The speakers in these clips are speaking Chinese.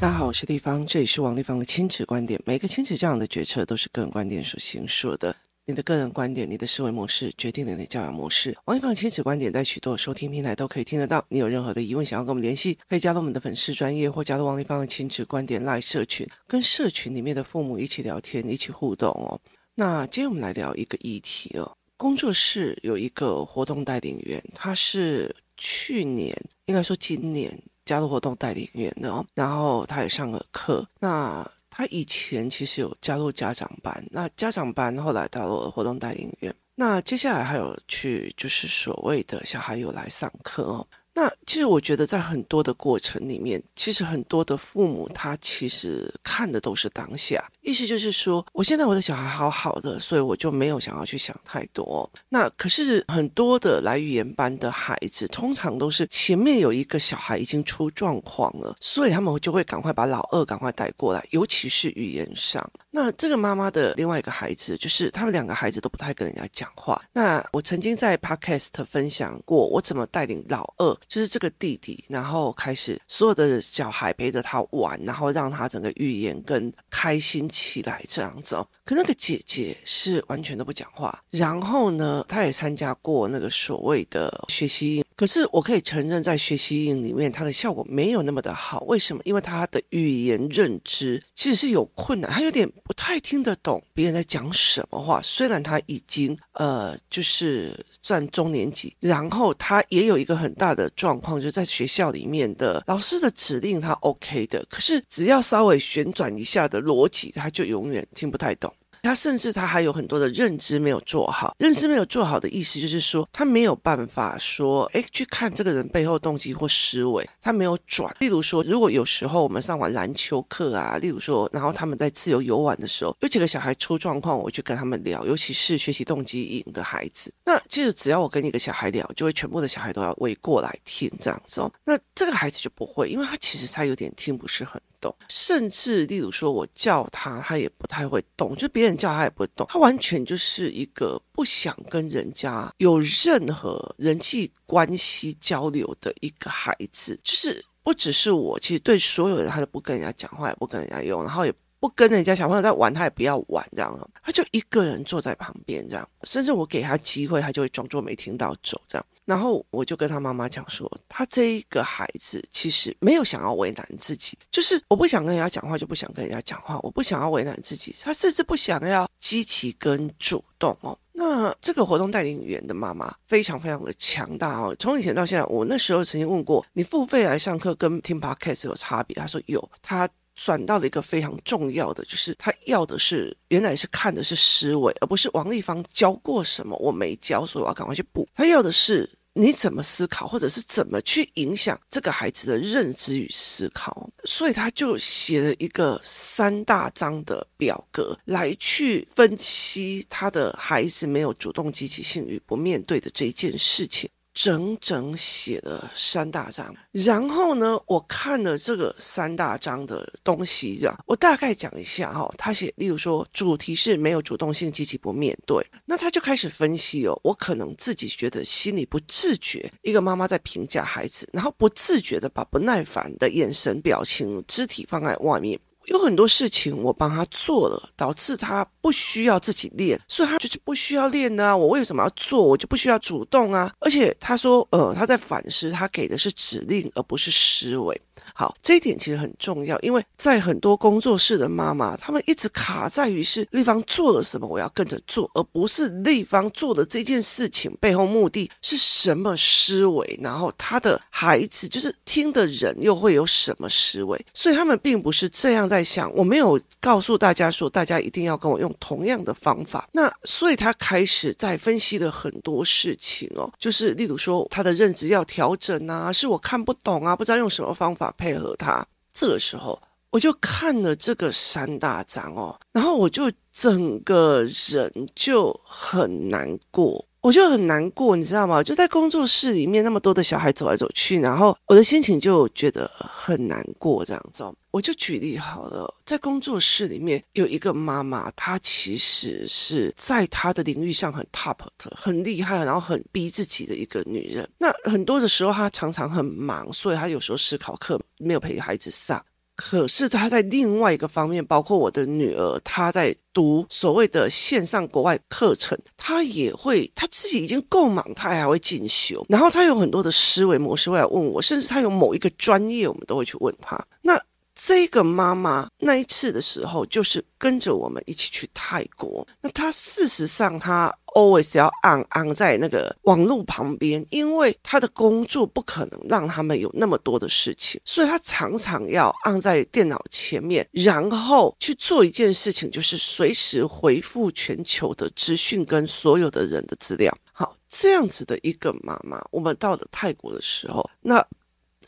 大家好，我是丽芳，这里是王丽芳的亲子观点。每个亲子这样的决策都是个人观点所形塑的。你的个人观点，你的思维模式，决定了你的教养模式。王丽芳的亲子观点在许多收听平台都可以听得到。你有任何的疑问，想要跟我们联系，可以加入我们的粉丝专业，或加入王丽芳的亲子观点 LINE 社群，跟社群里面的父母一起聊天，一起互动哦。那今天我们来聊一个议题哦。工作室有一个活动带领员，他是去年，应该说今年。加入活动带领员的哦，然后他也上了课。那他以前其实有加入家长班，那家长班后来到了活动带领员。那接下来还有去就是所谓的小孩有来上课哦。那其实我觉得，在很多的过程里面，其实很多的父母他其实看的都是当下，意思就是说，我现在我的小孩好好的，所以我就没有想要去想太多。那可是很多的来语言班的孩子，通常都是前面有一个小孩已经出状况了，所以他们就会赶快把老二赶快带过来，尤其是语言上。那这个妈妈的另外一个孩子，就是他们两个孩子都不太跟人家讲话。那我曾经在 Podcast 分享过，我怎么带领老二，就是这个弟弟，然后开始所有的小孩陪着他玩，然后让他整个语言更开心起来这样子哦。可那个姐姐是完全都不讲话，然后呢，她也参加过那个所谓的学习营。可是我可以承认，在学习营里面，她的效果没有那么的好。为什么？因为她的语言认知其实是有困难，她有点不太听得懂别人在讲什么话。虽然他已经呃，就是算中年级，然后他也有一个很大的状况，就是在学校里面的老师的指令他 OK 的，可是只要稍微旋转一下的逻辑，他就永远听不太懂。他甚至他还有很多的认知没有做好，认知没有做好的意思就是说，他没有办法说，诶，去看这个人背后动机或思维，他没有转。例如说，如果有时候我们上完篮球课啊，例如说，然后他们在自由游玩的时候，有几个小孩出状况，我去跟他们聊，尤其是学习动机营的孩子，那其实只要我跟一个小孩聊，就会全部的小孩都要围过来听这样子哦。那这个孩子就不会，因为他其实他有点听不是很。动，甚至例如说，我叫他，他也不太会动；就别人叫他也不会动，他完全就是一个不想跟人家有任何人际关系交流的一个孩子。就是不只是我，其实对所有人，他都不跟人家讲话，也不跟人家用，然后也不跟人家小朋友在玩，他也不要玩这样。他就一个人坐在旁边这样，甚至我给他机会，他就会装作没听到走这样。然后我就跟他妈妈讲说，他这一个孩子其实没有想要为难自己，就是我不想跟人家讲话，就不想跟人家讲话，我不想要为难自己，他甚至不想要积极跟主动哦。那这个活动带领员的妈妈非常非常的强大哦，从以前到现在，我那时候曾经问过，你付费来上课跟听 Podcast 有差别？他说有，他转到了一个非常重要的，就是他要的是原来是看的是思维，而不是王丽芳教过什么我没教，所以我要赶快去补。他要的是。你怎么思考，或者是怎么去影响这个孩子的认知与思考？所以他就写了一个三大章的表格来去分析他的孩子没有主动积极性与不面对的这一件事情。整整写了三大章，然后呢，我看了这个三大章的东西，这样我大概讲一下哈。他写，例如说，主题是没有主动性，积极不面对，那他就开始分析哦。我可能自己觉得心里不自觉，一个妈妈在评价孩子，然后不自觉的把不耐烦的眼神、表情、肢体放在外面。有很多事情我帮他做了，导致他不需要自己练，所以他就是不需要练呢、我为什么要做？我就不需要主动啊。而且他说，呃，他在反思，他给的是指令，而不是思维。好，这一点其实很重要，因为在很多工作室的妈妈，他们一直卡在于是立方做了什么，我要跟着做，而不是立方做的这件事情背后目的是什么思维，然后他的孩子就是听的人又会有什么思维，所以他们并不是这样在想。我没有告诉大家说，大家一定要跟我用同样的方法。那所以他开始在分析了很多事情哦，就是例如说他的认知要调整啊，是我看不懂啊，不知道用什么方法。配合他，这个时候我就看了这个三大章哦，然后我就整个人就很难过。我就很难过，你知道吗？就在工作室里面，那么多的小孩走来走去，然后我的心情就觉得很难过，这样子。我就举例好了，在工作室里面有一个妈妈，她其实是在她的领域上很 top 的，很厉害，然后很逼自己的一个女人。那很多的时候，她常常很忙，所以她有时候思考课没有陪孩子上。可是他在另外一个方面，包括我的女儿，她在读所谓的线上国外课程，她也会，她自己已经够忙，她还会进修，然后她有很多的思维模式会来问我，甚至她有某一个专业，我们都会去问她。那这个妈妈那一次的时候，就是跟着我们一起去泰国。那她事实上，她。always 要 on on 在那个网络旁边，因为她的工作不可能让他们有那么多的事情，所以她常常要 on 在电脑前面，然后去做一件事情，就是随时回复全球的资讯跟所有的人的资料。好，这样子的一个妈妈，我们到了泰国的时候，那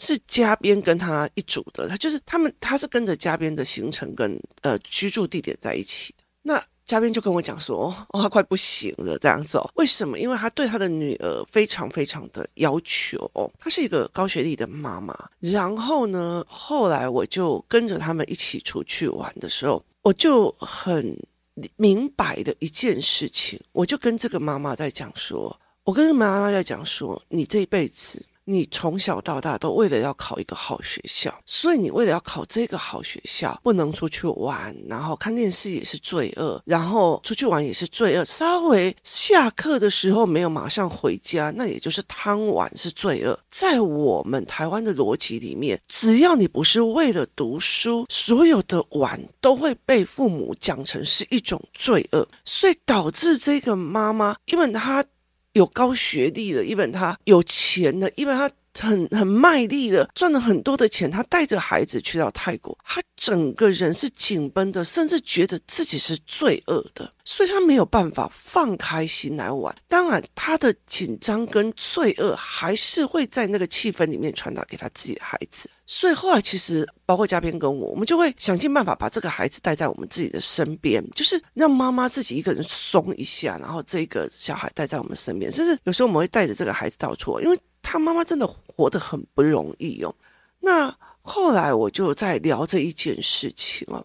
是嘉宾跟他一组的，他就是他们，他是跟着嘉宾的行程跟呃居住地点在一起的。那嘉宾就跟我讲说，哦，他快不行了，这样子哦。为什么？因为他对他的女儿非常非常的要求哦。她是一个高学历的妈妈。然后呢，后来我就跟着他们一起出去玩的时候，我就很明白的一件事情，我就跟这个妈妈在讲说，我跟妈妈在讲说，你这一辈子。你从小到大都为了要考一个好学校，所以你为了要考这个好学校，不能出去玩，然后看电视也是罪恶，然后出去玩也是罪恶。稍微下课的时候没有马上回家，那也就是贪玩是罪恶。在我们台湾的逻辑里面，只要你不是为了读书，所有的玩都会被父母讲成是一种罪恶，所以导致这个妈妈，因为她。有高学历的，因为他有钱的，因为他很很卖力的赚了很多的钱，他带着孩子去到泰国，他整个人是紧绷的，甚至觉得自己是罪恶的。所以他没有办法放开心来玩，当然他的紧张跟罪恶还是会在那个气氛里面传达给他自己的孩子。所以后来其实包括嘉宾跟我，我们就会想尽办法把这个孩子带在我们自己的身边，就是让妈妈自己一个人松一下，然后这个小孩带在我们身边。甚至有时候我们会带着这个孩子到处，因为他妈妈真的活得很不容易哦。那后来我就在聊这一件事情哦。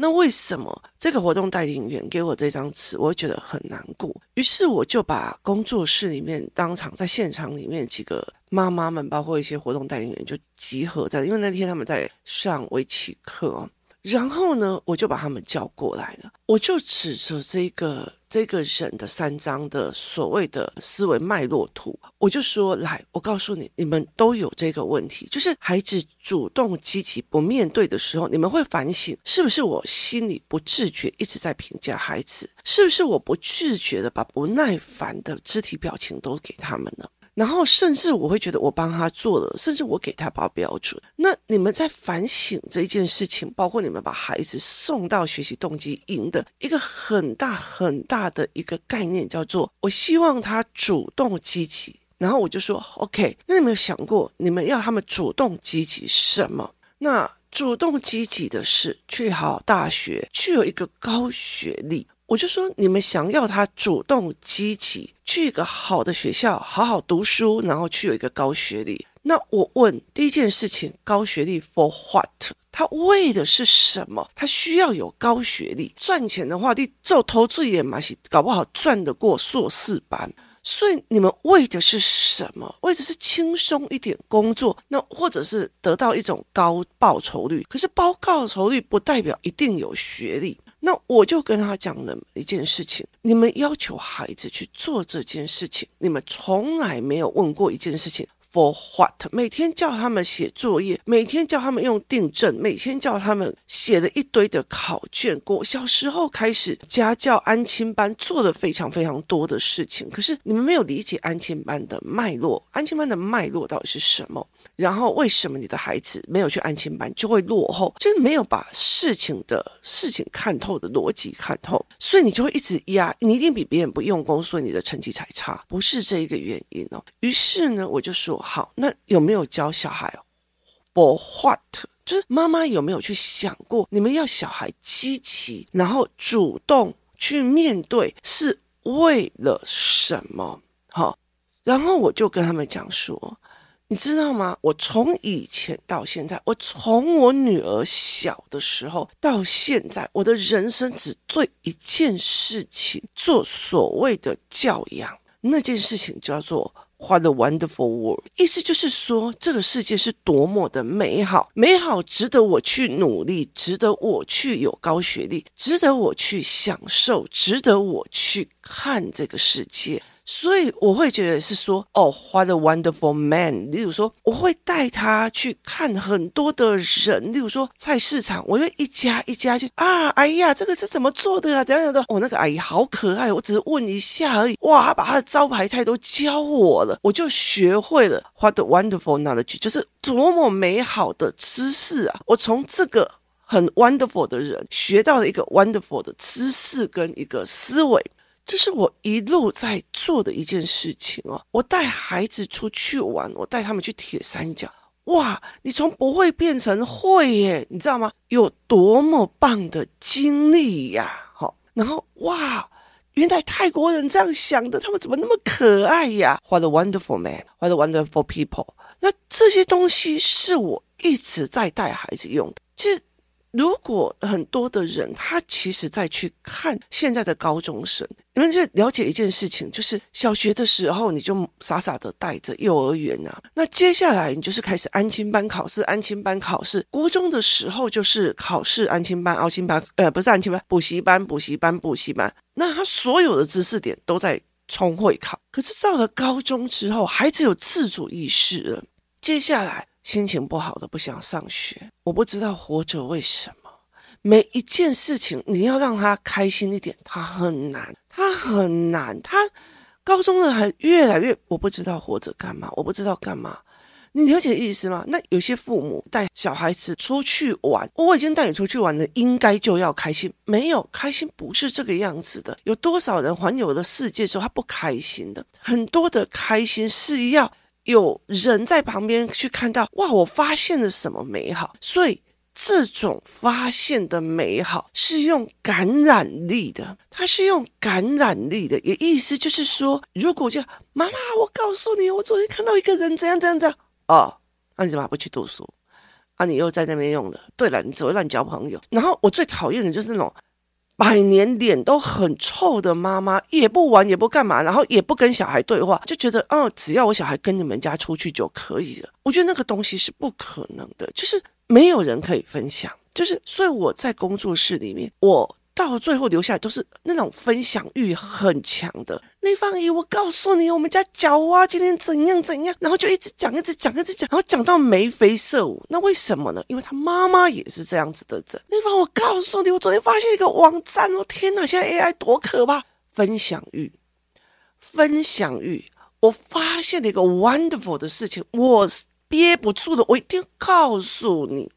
那为什么这个活动带领员给我这张纸，我觉得很难过？于是我就把工作室里面当场在现场里面几个妈妈们，包括一些活动带领员，就集合在，因为那天他们在上围棋课。然后呢，我就把他们叫过来了，我就指着这个这个人的三张的所谓的思维脉络图，我就说：来，我告诉你，你们都有这个问题，就是孩子主动积极不面对的时候，你们会反省，是不是我心里不自觉一直在评价孩子，是不是我不自觉的把不耐烦的肢体表情都给他们了？然后甚至我会觉得我帮他做了，甚至我给他把标准。那你们在反省这件事情，包括你们把孩子送到学习动机营的一个很大很大的一个概念，叫做我希望他主动积极。然后我就说，OK，那你们有想过你们要他们主动积极什么？那主动积极的是去好大学，去有一个高学历。我就说，你们想要他主动积极去一个好的学校，好好读书，然后去有一个高学历。那我问第一件事情，高学历 for what？他为的是什么？他需要有高学历赚钱的话，你做投资也嘛是搞不好赚得过硕士班。所以你们为的是什么？为的是轻松一点工作，那或者是得到一种高报酬率。可是高报酬率不代表一定有学历。那我就跟他讲了一件事情：你们要求孩子去做这件事情，你们从来没有问过一件事情，for what？每天叫他们写作业，每天叫他们用订正，每天叫他们写了一堆的考卷。过小时候开始家教安亲班做了非常非常多的事情，可是你们没有理解安亲班的脉络，安亲班的脉络到底是什么？然后为什么你的孩子没有去安亲班就会落后？就是没有把事情的事情看透的逻辑看透，所以你就会一直压，你一定比别人不用功，所以你的成绩才差，不是这一个原因哦。于是呢，我就说好，那有没有教小孩？For what？就是妈妈有没有去想过，你们要小孩积极，然后主动去面对，是为了什么？好，然后我就跟他们讲说。你知道吗？我从以前到现在，我从我女儿小的时候到现在，我的人生只对一件事情做所谓的教养，那件事情叫做画的 wonderful world！意思就是说，这个世界是多么的美好，美好值得我去努力，值得我去有高学历，值得我去享受，值得我去看这个世界。所以我会觉得是说，哦，What a wonderful man！例如说，我会带他去看很多的人，例如说菜市场，我会一家一家去啊，哎呀，这个是怎么做的啊？怎样的？哦，那个阿姨好可爱，我只是问一下而已。哇，他把他的招牌菜都教我了，我就学会了 What a wonderful knowledge，就是多么美好的知识啊！我从这个很 wonderful 的人学到了一个 wonderful 的知识跟一个思维。这是我一路在做的一件事情哦。我带孩子出去玩，我带他们去铁三角。哇，你从不会变成会耶，你知道吗？有多么棒的经历呀！好，然后哇，原来泰国人这样想的，他们怎么那么可爱呀？What a wonderful man, what a wonderful people。那这些东西是我一直在带孩子用的。其实。如果很多的人，他其实在去看现在的高中生，你们就了解一件事情，就是小学的时候你就傻傻的带着幼儿园啊，那接下来你就是开始安亲班考试，安亲班考试，国中的时候就是考试，安亲班、奥亲班，呃，不是安亲班，补习班、补习班、补习班，那他所有的知识点都在冲会考，可是到了高中之后，孩子有自主意识了，接下来。心情不好的不想上学，我不知道活着为什么。每一件事情你要让他开心一点，他很难，他很难。他高中的还越来越，我不知道活着干嘛，我不知道干嘛。你了解意思吗？那有些父母带小孩子出去玩，我已经带你出去玩了，应该就要开心。没有开心不是这个样子的。有多少人环游了世界之后他不开心的？很多的开心是要。有人在旁边去看到，哇！我发现了什么美好？所以这种发现的美好是用感染力的，它是用感染力的。也意思就是说，如果就妈妈，我告诉你，我昨天看到一个人怎样怎样怎样哦，那你怎么不去读书？啊，你又在那边用的。对了，你只会乱交朋友。然后我最讨厌的就是那种。百年脸都很臭的妈妈，也不玩也不干嘛，然后也不跟小孩对话，就觉得，哦，只要我小孩跟你们家出去就可以了。我觉得那个东西是不可能的，就是没有人可以分享，就是所以我在工作室里面，我。到最后留下来都是那种分享欲很强的。丽芳姨，我告诉你，我们家角蛙今天怎样怎样，然后就一直讲，一直讲，一直讲，然后讲到眉飞色舞。那为什么呢？因为他妈妈也是这样子的人。丽芳，我告诉你，我昨天发现一个网站哦，天哪，现在 AI 多可怕！分享欲，分享欲，我发现了一个 wonderful 的事情，我憋不住的，我一定告诉你。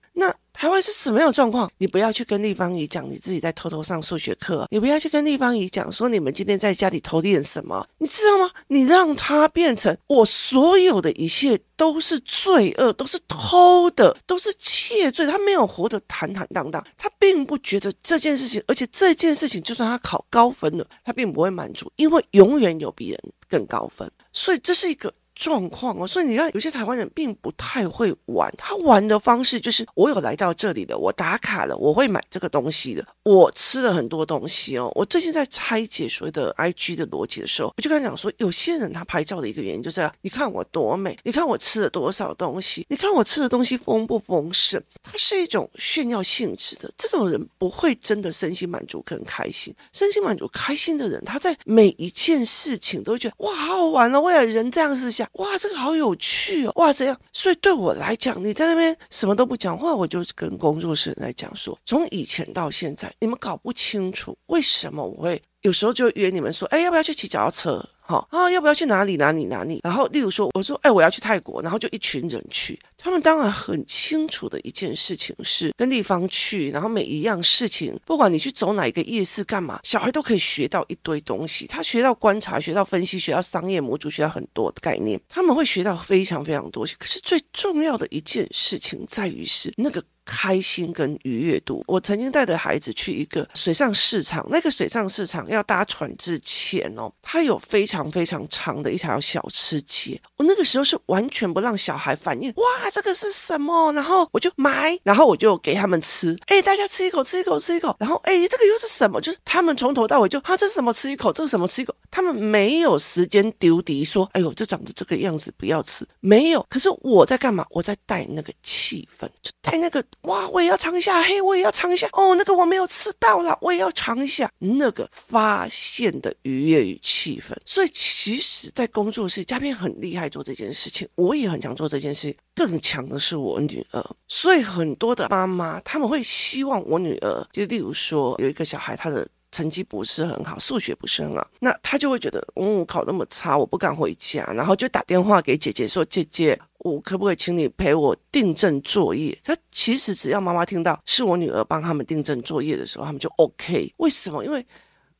台湾是什么样的状况？你不要去跟立方姨讲你自己在偷偷上数学课，你不要去跟立方姨讲说你们今天在家里偷练什么，你知道吗？你让他变成我所有的一切都是罪恶，都是偷的，都是窃罪。他没有活得坦坦荡荡，他并不觉得这件事情，而且这件事情就算他考高分了，他并不会满足，因为永远有比人更高分。所以这是一个。状况哦，所以你看，有些台湾人并不太会玩。他玩的方式就是：我有来到这里的，我打卡了，我会买这个东西的，我吃了很多东西哦。我最近在拆解所谓的 IG 的逻辑的时候，我就跟他讲说，有些人他拍照的一个原因就是：你看我多美，你看我吃了多少东西，你看我吃的东西丰不丰盛。它是一种炫耀性质的，这种人不会真的身心满足跟开心。身心满足、开心的人，他在每一件事情都会觉得哇，好好玩哦！为了人这样子想。哇，这个好有趣哦！哇，这样，所以对我来讲，你在那边什么都不讲话，我就跟工作室人来讲说，从以前到现在，你们搞不清楚为什么我会有时候就约你们说，哎，要不要去骑脚踏车？好啊，要不要去哪里哪里哪里？然后，例如说，我说，哎，我要去泰国，然后就一群人去。他们当然很清楚的一件事情是跟地方去，然后每一样事情，不管你去走哪一个夜市干嘛，小孩都可以学到一堆东西。他学到观察，学到分析，学到商业模组，学到很多的概念。他们会学到非常非常多。可是最重要的一件事情在于是那个。开心跟愉悦度。我曾经带着孩子去一个水上市场，那个水上市场要搭船之前哦，它有非常非常长的一条小吃街。我那个时候是完全不让小孩反应，哇，这个是什么？然后我就买，然后我就给他们吃。哎，大家吃一口，吃一口，吃一口。然后哎，这个又是什么？就是他们从头到尾就啊，这是什么？吃一口，这是什么？吃一口。他们没有时间丢敌说：“哎呦，这长得这个样子不要吃。”没有。可是我在干嘛？我在带那个气氛，就带那个哇，我也要尝一下，嘿，我也要尝一下。哦，那个我没有吃到啦，我也要尝一下那个发现的愉悦与气氛。所以其实，在工作室，嘉宾很厉害做这件事情，我也很想做这件事。更强的是我女儿，所以很多的妈妈他们会希望我女儿，就例如说有一个小孩，他的。成绩不是很好，数学不是很好，那他就会觉得，嗯，考那么差，我不敢回家，然后就打电话给姐姐说：“姐姐，我可不可以请你陪我订正作业？”他其实只要妈妈听到是我女儿帮他们订正作业的时候，他们就 OK。为什么？因为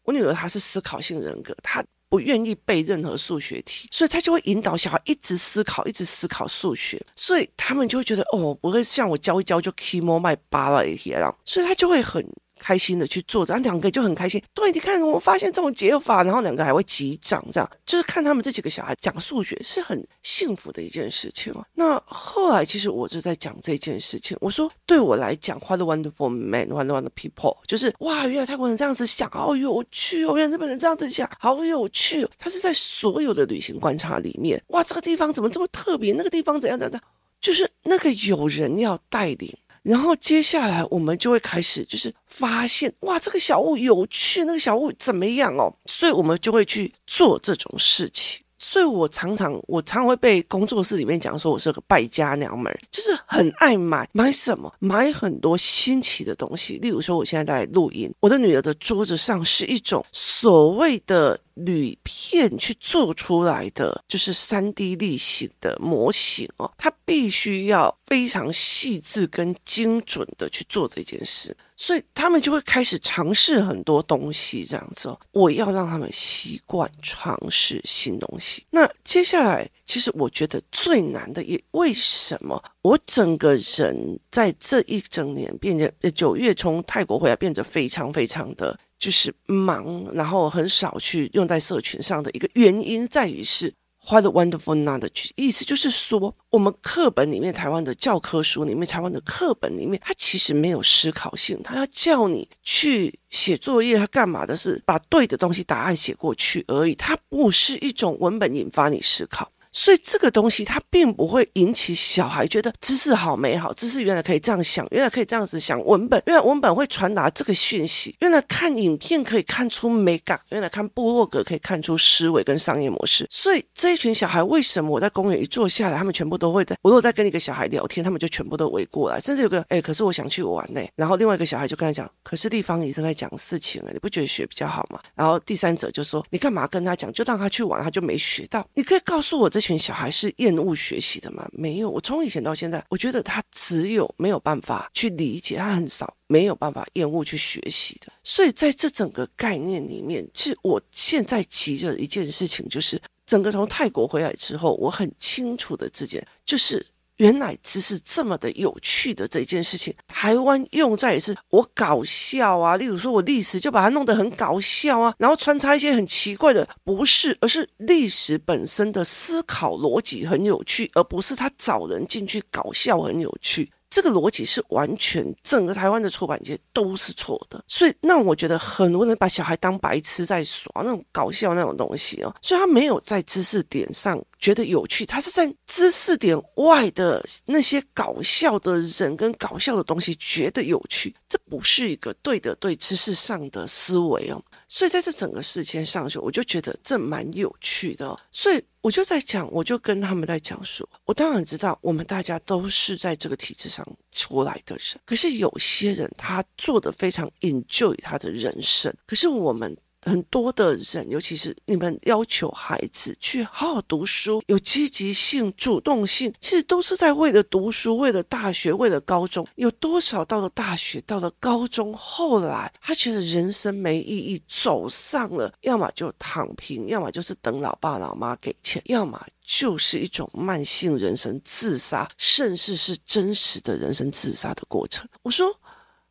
我女儿她是思考性人格，她不愿意背任何数学题，所以她就会引导小孩一直思考，一直思考数学，所以他们就会觉得，哦，不会像我教一教就 key more 卖八了一样，所以他就会很。开心的去做，然后两个就很开心。对，你看，我发现这种解法，然后两个还会击掌，这样就是看他们这几个小孩讲数学是很幸福的一件事情哦。那后来其实我就在讲这件事情，我说对我来讲，What a wonderful man，What a wonderful people，就是哇，原来泰国人这样子想，好有趣哦，原来日本人这样子想，好有趣哦。他是在所有的旅行观察里面，哇，这个地方怎么这么特别？那个地方怎样怎样？就是那个有人要带领。然后接下来我们就会开始，就是发现哇，这个小物有趣，那个小物怎么样哦？所以我们就会去做这种事情。所以我常常，我常常会被工作室里面讲说，我是个败家娘们儿，就是很爱买，买什么？买很多新奇的东西。例如说，我现在在录音，我的女儿的桌子上是一种所谓的。铝片去做出来的就是三 D 立型的模型哦，它必须要非常细致跟精准的去做这件事，所以他们就会开始尝试很多东西，这样子哦。我要让他们习惯尝试新东西。那接下来，其实我觉得最难的也为什么我整个人在这一整年变得九月从泰国回来变得非常非常的。就是忙，然后很少去用在社群上的一个原因在于是 What a wonderful knowledge，意思就是说，我们课本里面台湾的教科书里面台湾的课本里面，它其实没有思考性，它要叫你去写作业，它干嘛的是把对的东西答案写过去而已，它不是一种文本引发你思考。所以这个东西它并不会引起小孩觉得知识好美好，知识原来可以这样想，原来可以这样子想。文本原来文本会传达这个讯息，原来看影片可以看出美感，原来看部落格可以看出思维跟商业模式。所以这一群小孩为什么我在公园一坐下来，他们全部都会在。我如果在跟一个小孩聊天，他们就全部都围过来，甚至有个哎，可是我想去玩呢。然后另外一个小孩就跟他讲，可是地方医生在讲事情了，你不觉得学比较好吗？然后第三者就说，你干嘛跟他讲？就让他去玩，他就没学到。你可以告诉我这。群小孩是厌恶学习的吗？没有，我从以前到现在，我觉得他只有没有办法去理解，他很少没有办法厌恶去学习的。所以在这整个概念里面，其实我现在急着一件事情，就是整个从泰国回来之后，我很清楚的自己就是。原来知识这么的有趣的这件事情，台湾用在也是我搞笑啊，例如说我历史就把它弄得很搞笑啊，然后穿插一些很奇怪的，不是，而是历史本身的思考逻辑很有趣，而不是他找人进去搞笑很有趣。这个逻辑是完全整个台湾的出版界都是错的，所以那我觉得很多人把小孩当白痴在耍那种搞笑那种东西哦，所以他没有在知识点上觉得有趣，他是在知识点外的那些搞笑的人跟搞笑的东西觉得有趣，这不是一个对的对知识上的思维哦，所以在这整个事件上去，我就觉得这蛮有趣的，所以。我就在讲，我就跟他们在讲说，我当然知道，我们大家都是在这个体制上出来的人，可是有些人他做的非常 enjoy 他的人生，可是我们。很多的人，尤其是你们要求孩子去好好读书，有积极性、主动性，其实都是在为了读书，为了大学，为了高中。有多少到了大学，到了高中，后来他觉得人生没意义，走上了要么就躺平，要么就是等老爸老妈给钱，要么就是一种慢性人生自杀，甚至是真实的人生自杀的过程。我说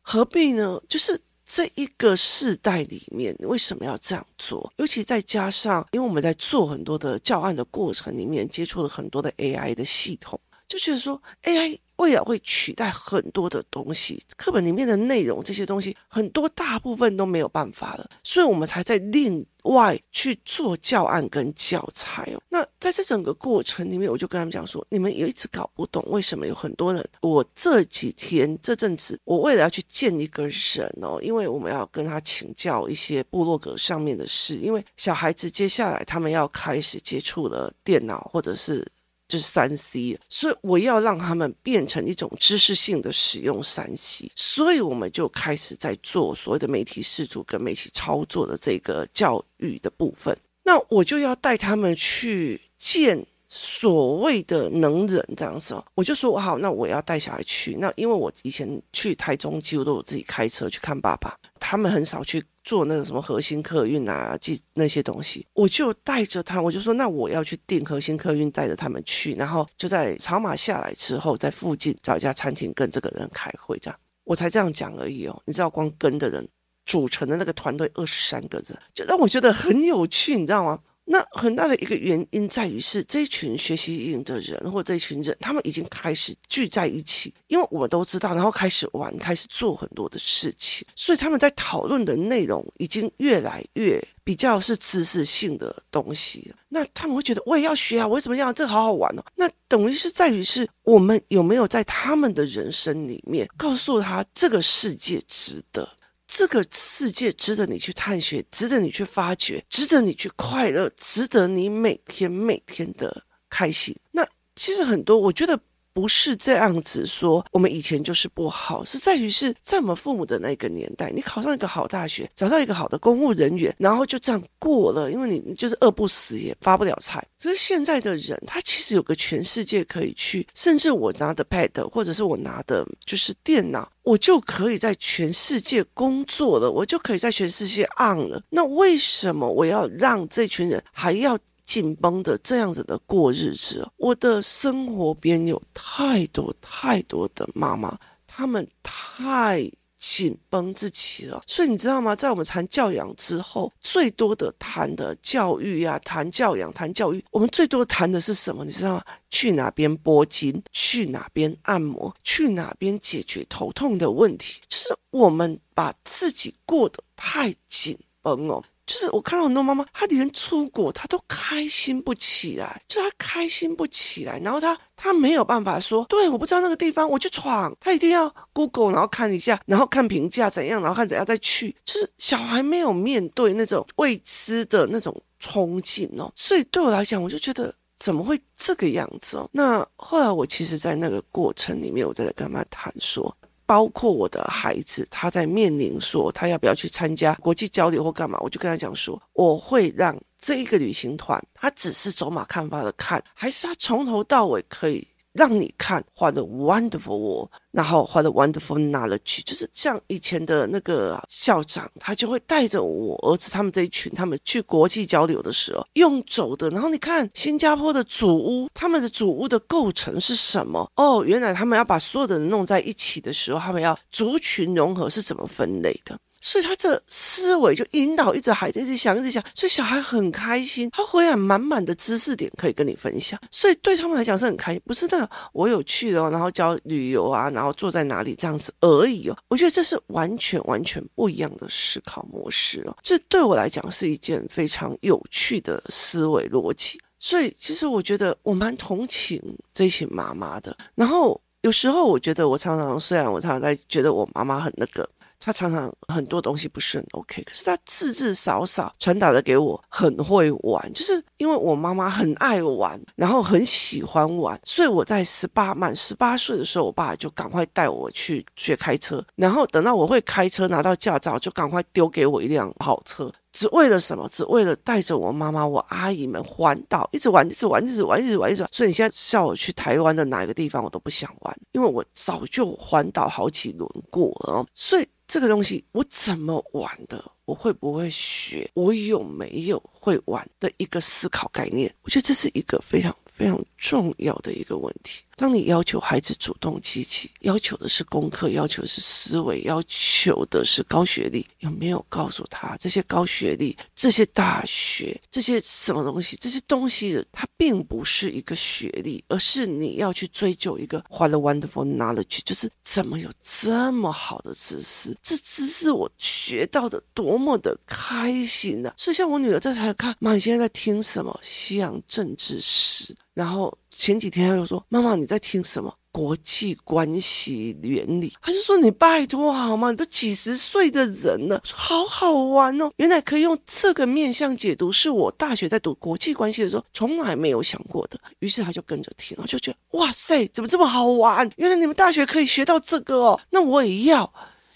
何必呢？就是。这一个世代里面，为什么要这样做？尤其再加上，因为我们在做很多的教案的过程里面，接触了很多的 AI 的系统。就觉得说 AI 未来会取代很多的东西，课本里面的内容这些东西很多大部分都没有办法了，所以我们才在另外去做教案跟教材哦。那在这整个过程里面，我就跟他们讲说，你们有一直搞不懂为什么有很多人。我这几天这阵子，我为了要去见一个人哦，因为我们要跟他请教一些部落格上面的事，因为小孩子接下来他们要开始接触了电脑或者是。就是三 C，所以我要让他们变成一种知识性的使用三 C，所以我们就开始在做所谓的媒体识读跟媒体操作的这个教育的部分。那我就要带他们去见。所谓的能人这样子，我就说好，那我要带小孩去。那因为我以前去台中，几乎都有自己开车去看爸爸，他们很少去做那个什么核心客运啊，记那些东西。我就带着他，我就说那我要去订核心客运，带着他们去，然后就在草马下来之后，在附近找一家餐厅跟这个人开会，这样我才这样讲而已哦。你知道，光跟的人组成的那个团队二十三个人，就让我觉得很有趣，你知道吗？那很大的一个原因在于是这一群学习营的人，或这一群人，他们已经开始聚在一起，因为我们都知道，然后开始玩，开始做很多的事情，所以他们在讨论的内容已经越来越比较是知识性的东西。那他们会觉得我也要学啊，我怎么样这个好好玩哦？那等于是在于是我们有没有在他们的人生里面告诉他这个世界值得。这个世界值得你去探寻，值得你去发掘，值得你去快乐，值得你每天每天的开心。那其实很多，我觉得。不是这样子说，我们以前就是不好，是在于是在我们父母的那个年代，你考上一个好大学，找到一个好的公务人员，然后就这样过了，因为你就是饿不死也发不了财。所以现在的人，他其实有个全世界可以去，甚至我拿的 pad 或者是我拿的就是电脑，我就可以在全世界工作了，我就可以在全世界 on 了。那为什么我要让这群人还要？紧绷的这样子的过日子，我的生活边有太多太多的妈妈，他们太紧绷自己了。所以你知道吗？在我们谈教养之后，最多的谈的教育呀、啊，谈教养、谈教育，我们最多谈的是什么？你知道吗？去哪边拨筋？去哪边按摩？去哪边解决头痛的问题？就是我们把自己过得太紧绷哦。就是我看到很多妈妈，她连出国她都开心不起来，就她开心不起来，然后她她没有办法说，对，我不知道那个地方，我去闯，她一定要 Google，然后看一下，然后看评价怎样，然后看怎样再去。就是小孩没有面对那种未知的那种冲劲哦，所以对我来讲，我就觉得怎么会这个样子哦？那后来我其实，在那个过程里面，我在跟他谈说。包括我的孩子，他在面临说他要不要去参加国际交流或干嘛，我就跟他讲说，我会让这一个旅行团，他只是走马看花的看，还是他从头到尾可以。让你看画的 wonderful 然后画的 wonderful knowledge，就是像以前的那个校长，他就会带着我儿子他们这一群，他们去国际交流的时候用走的。然后你看新加坡的祖屋，他们的祖屋的构成是什么？哦，原来他们要把所有的人弄在一起的时候，他们要族群融合是怎么分类的？所以他这思维就引导一直孩子一直想一直想，所以小孩很开心，他回来满满的知识点可以跟你分享，所以对他们来讲是很开心，不是那我有去的哦，然后教旅游啊，然后坐在哪里这样子而已哦。我觉得这是完全完全不一样的思考模式哦，这对我来讲是一件非常有趣的思维逻辑。所以其实我觉得我蛮同情这群妈妈的。然后有时候我觉得我常常虽然我常常在觉得我妈妈很那个。他常常很多东西不是很 OK，可是他至至少少传达的给我很会玩，就是因为我妈妈很爱玩，然后很喜欢玩，所以我在十八满十八岁的时候，我爸就赶快带我去学开车，然后等到我会开车拿到驾照，就赶快丢给我一辆跑车。只为了什么？只为了带着我妈妈、我阿姨们环岛，一直玩，一直玩，一直玩，一直玩，一直玩。所以你现在叫我去台湾的哪一个地方，我都不想玩，因为我早就环岛好几轮过了。所以这个东西我怎么玩的？我会不会学？我有没有会玩的一个思考概念？我觉得这是一个非常。非常重要的一个问题。当你要求孩子主动积极，要求的是功课，要求的是思维，要求的是高学历，有没有告诉他这些高学历、这些大学、这些什么东西？这些东西它并不是一个学历，而是你要去追究一个 what a wonderful knowledge，就是怎么有这么好的知识？这知识我学到的多么的开心啊！所以像我女儿在台看，妈，你现在在听什么？西洋政治史，然后。前几天他就说：“妈妈，你在听什么？国际关系原理？”他就说：“你拜托好吗？你都几十岁的人了，说好好玩哦！原来可以用这个面向解读，是我大学在读国际关系的时候从来没有想过的。”于是他就跟着听，就觉得哇塞，怎么这么好玩？原来你们大学可以学到这个哦，那我也要，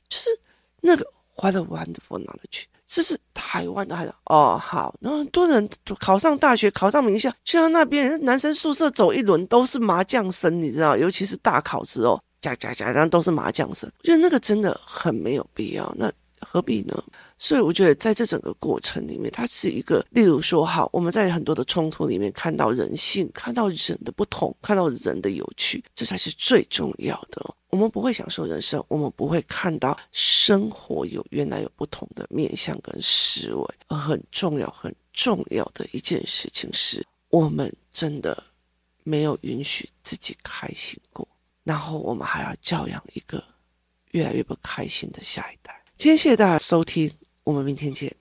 就是那个 What a wonderful knowledge。这是台湾的孩子哦，好，那很多人考上大学，考上名校，去到那边男生宿舍走一轮都是麻将声，你知道，尤其是大考之后，加加加，然后都是麻将声，我觉得那个真的很没有必要，那何必呢？所以我觉得在这整个过程里面，它是一个，例如说，好，我们在很多的冲突里面看到人性，看到人的不同，看到人的有趣，这才是最重要的。我们不会享受人生，我们不会看到生活有原来有不同的面向跟思维。而很重要、很重要的一件事情是，我们真的没有允许自己开心过，然后我们还要教养一个越来越不开心的下一代。谢谢大家收听，我们明天见。